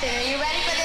dancing. Are you ready for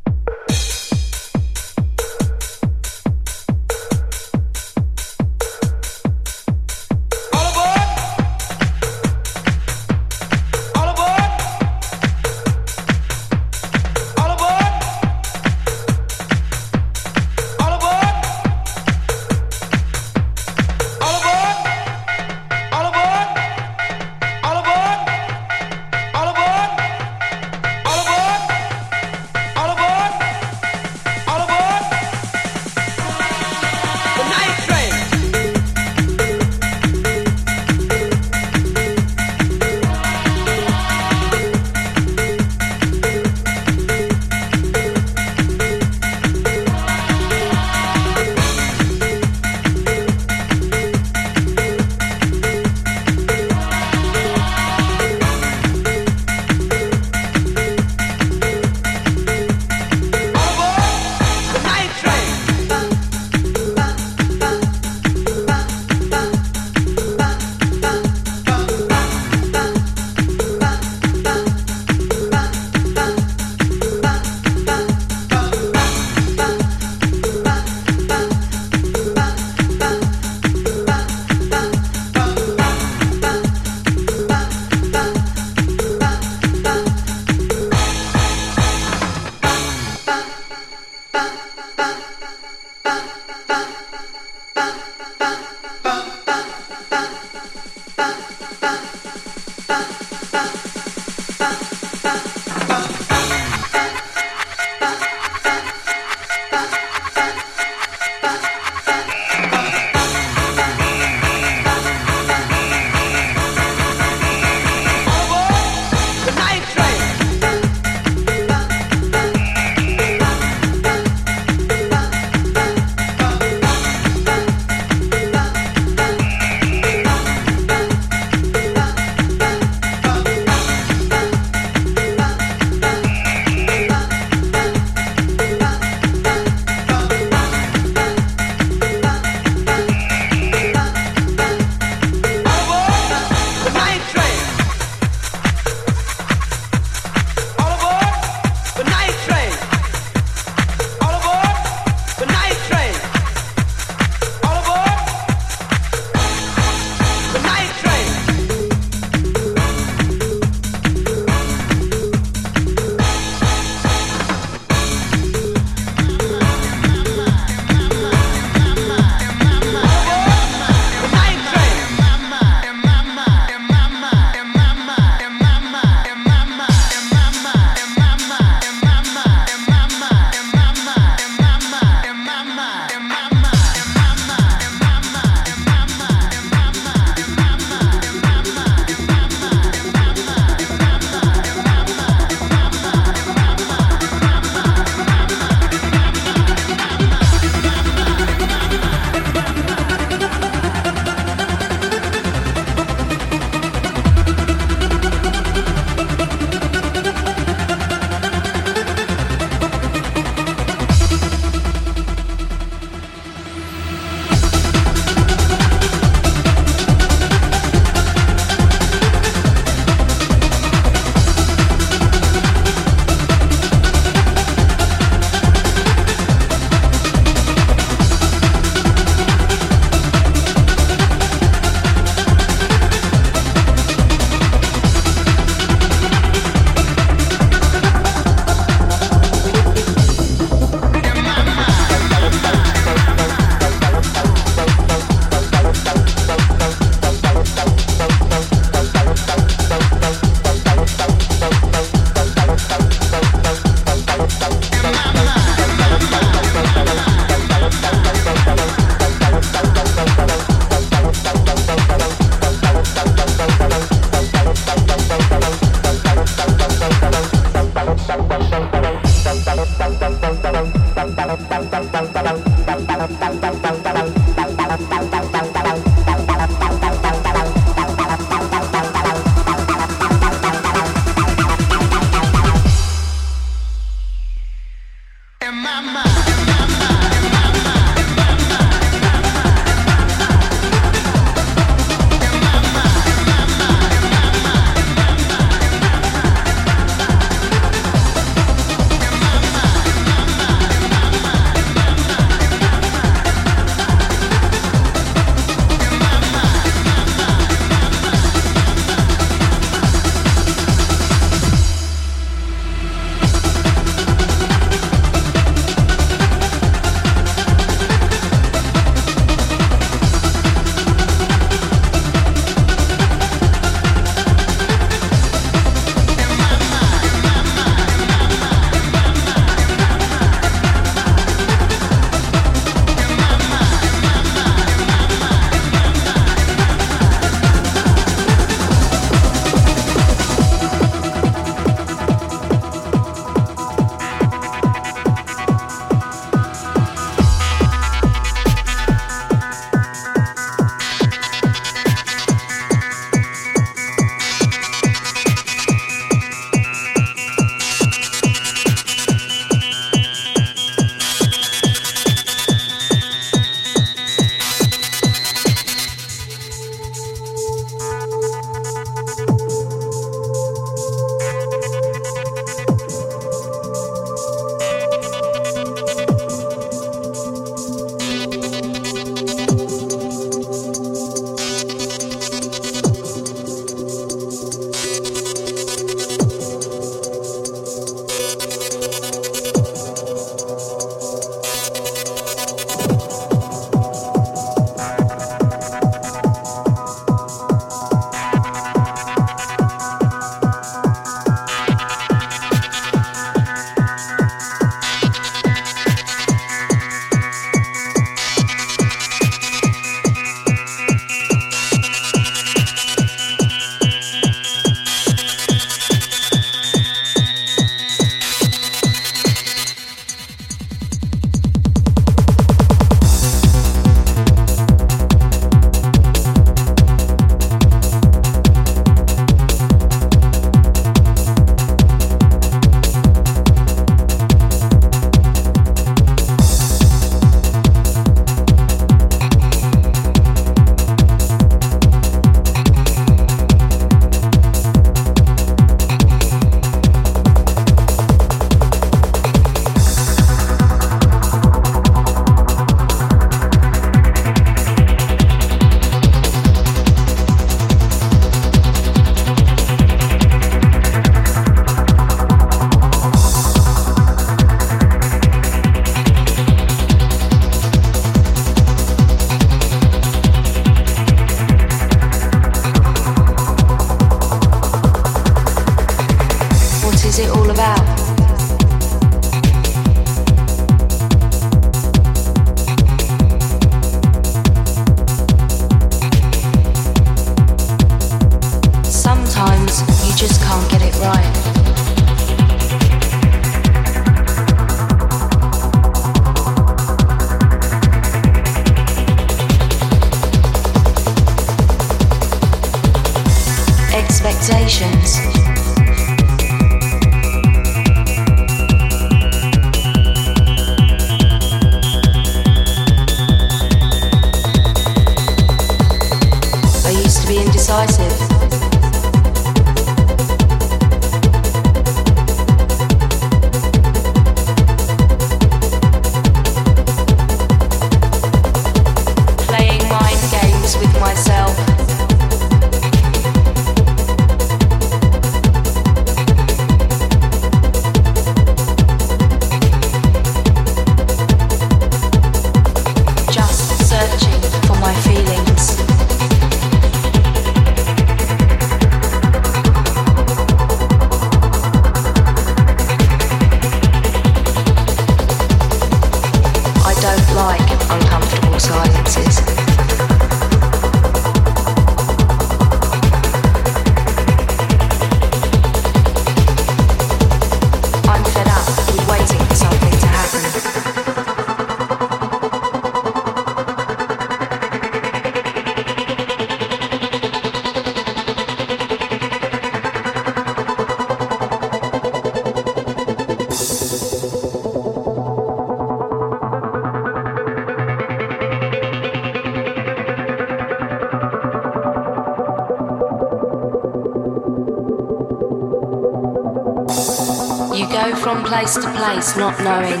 not knowing.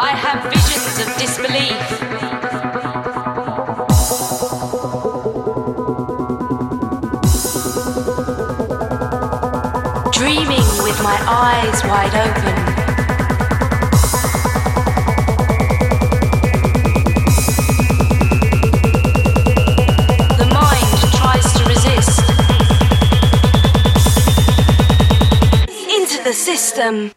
I have visions of disbelief. Dreaming with my eyes wide open. The system.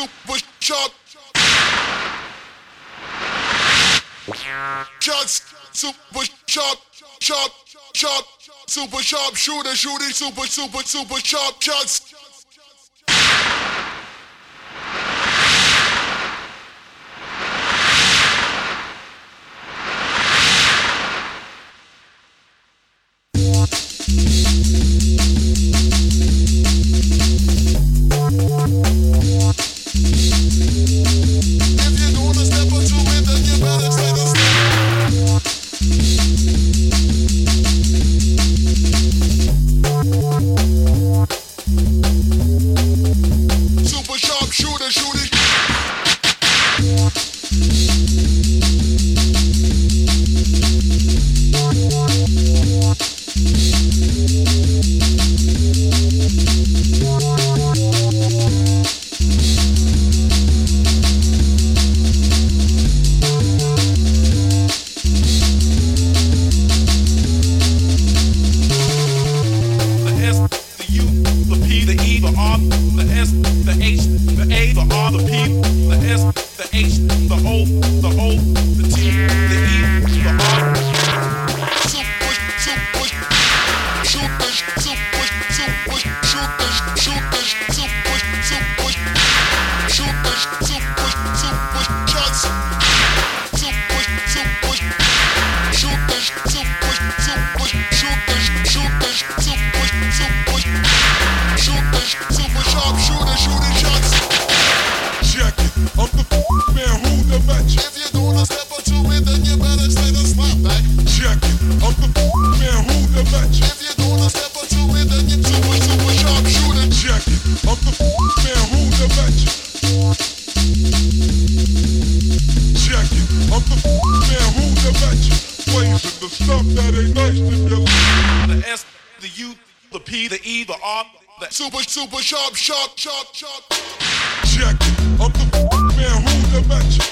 super sharp. Shots, super sharp, sharp, sharp, super sharp shooter, shooting super, super, super sharp shots. super, super sharp, sharp, sharp, sharp. Check it. I'm the man who the match.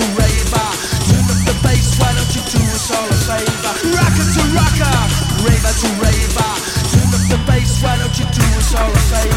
to raver. Turn up the bass, why don't you do us all a favor? Rocker to rocker, raver to raver. Turn up the bass, why don't you do us all a favor?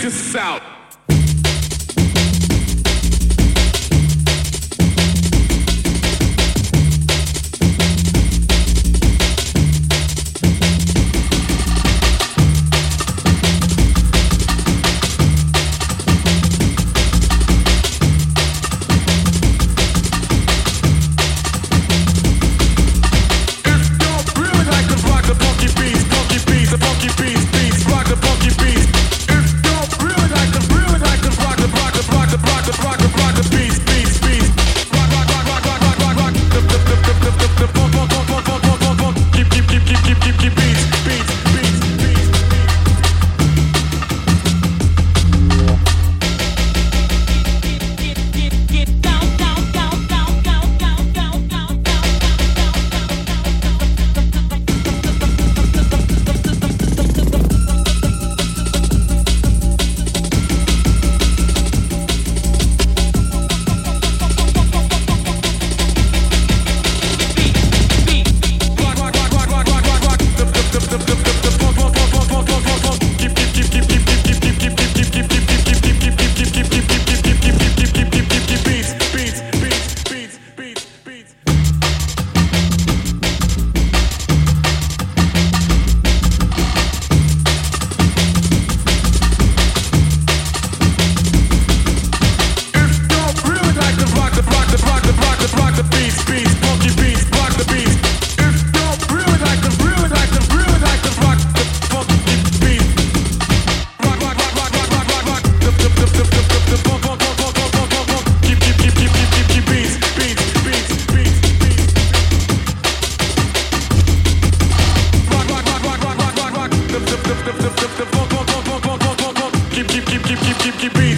just shout. Baby, baby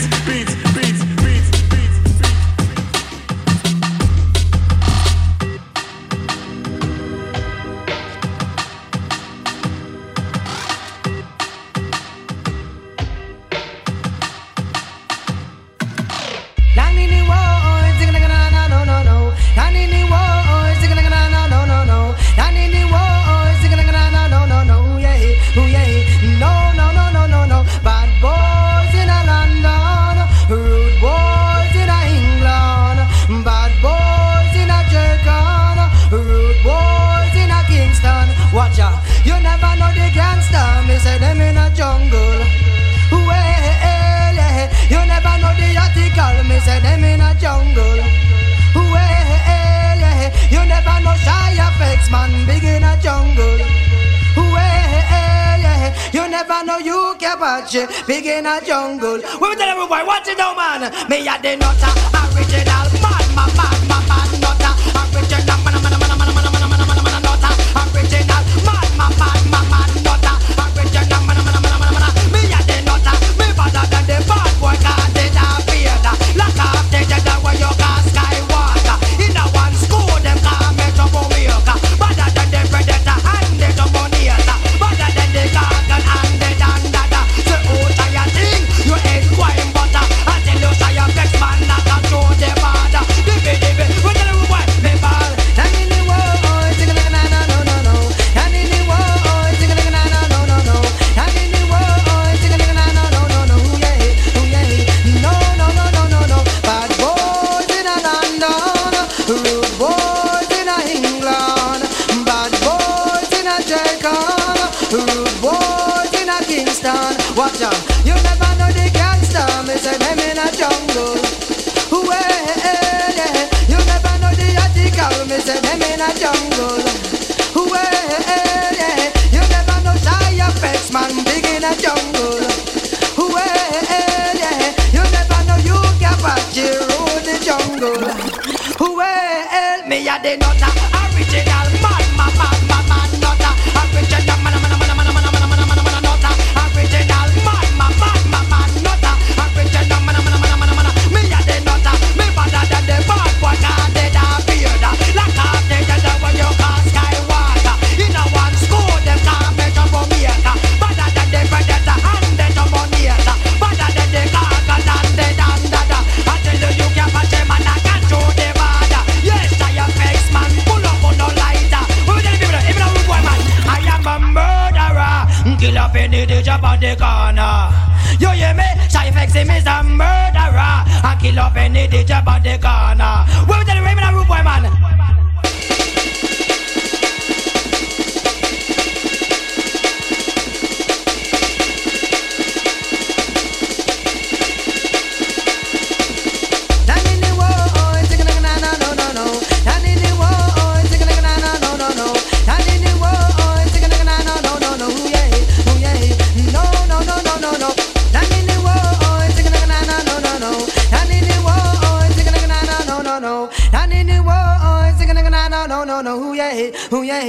Watch out, you never know the gangster. Me say them in a jungle. Well, yeah. You never know the article. Me say them in a jungle. Well, yeah. You never know Shy FX, man. Big in a jungle. Well, yeah. You never know you get back rule the jungle. Well, me a the nutter, original The corner. You hear me? Shy him is a murderer. I kill up any DJ on the corner. Who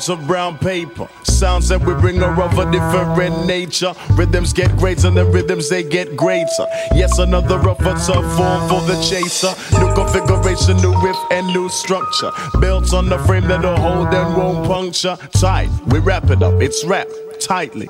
Out of brown paper. Sounds that we bring are of a different nature. Rhythms get greater and the rhythms they get greater. Yes, another of a tough form for the chaser. New configuration, new riff, and new structure. Built on the frame that'll hold and won't puncture. Tight, we wrap it up, it's wrapped tightly.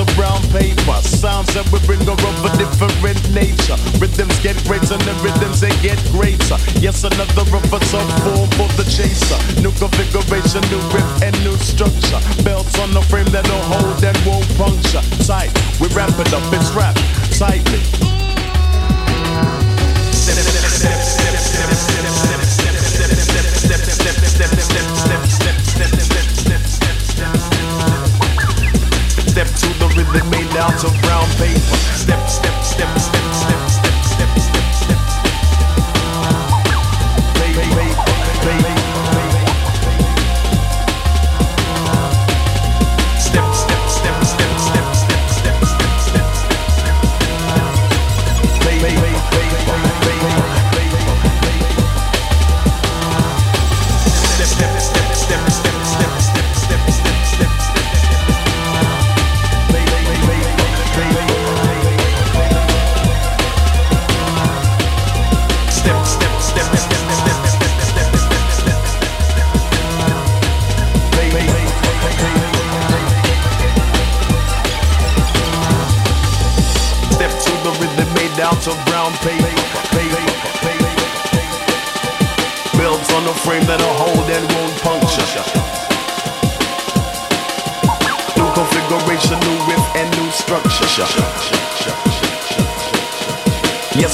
Of brown paper. Sounds that we bring are of a different nature. Rhythms get greater and the rhythms they get greater. Yes, another of a tough form for the chaser. New configuration, new riff and new structure. Belts on the frame that'll hold and won't puncture. Tight, we wrap it up, it's wrapped tightly. Step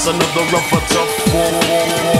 another rougher, tough form.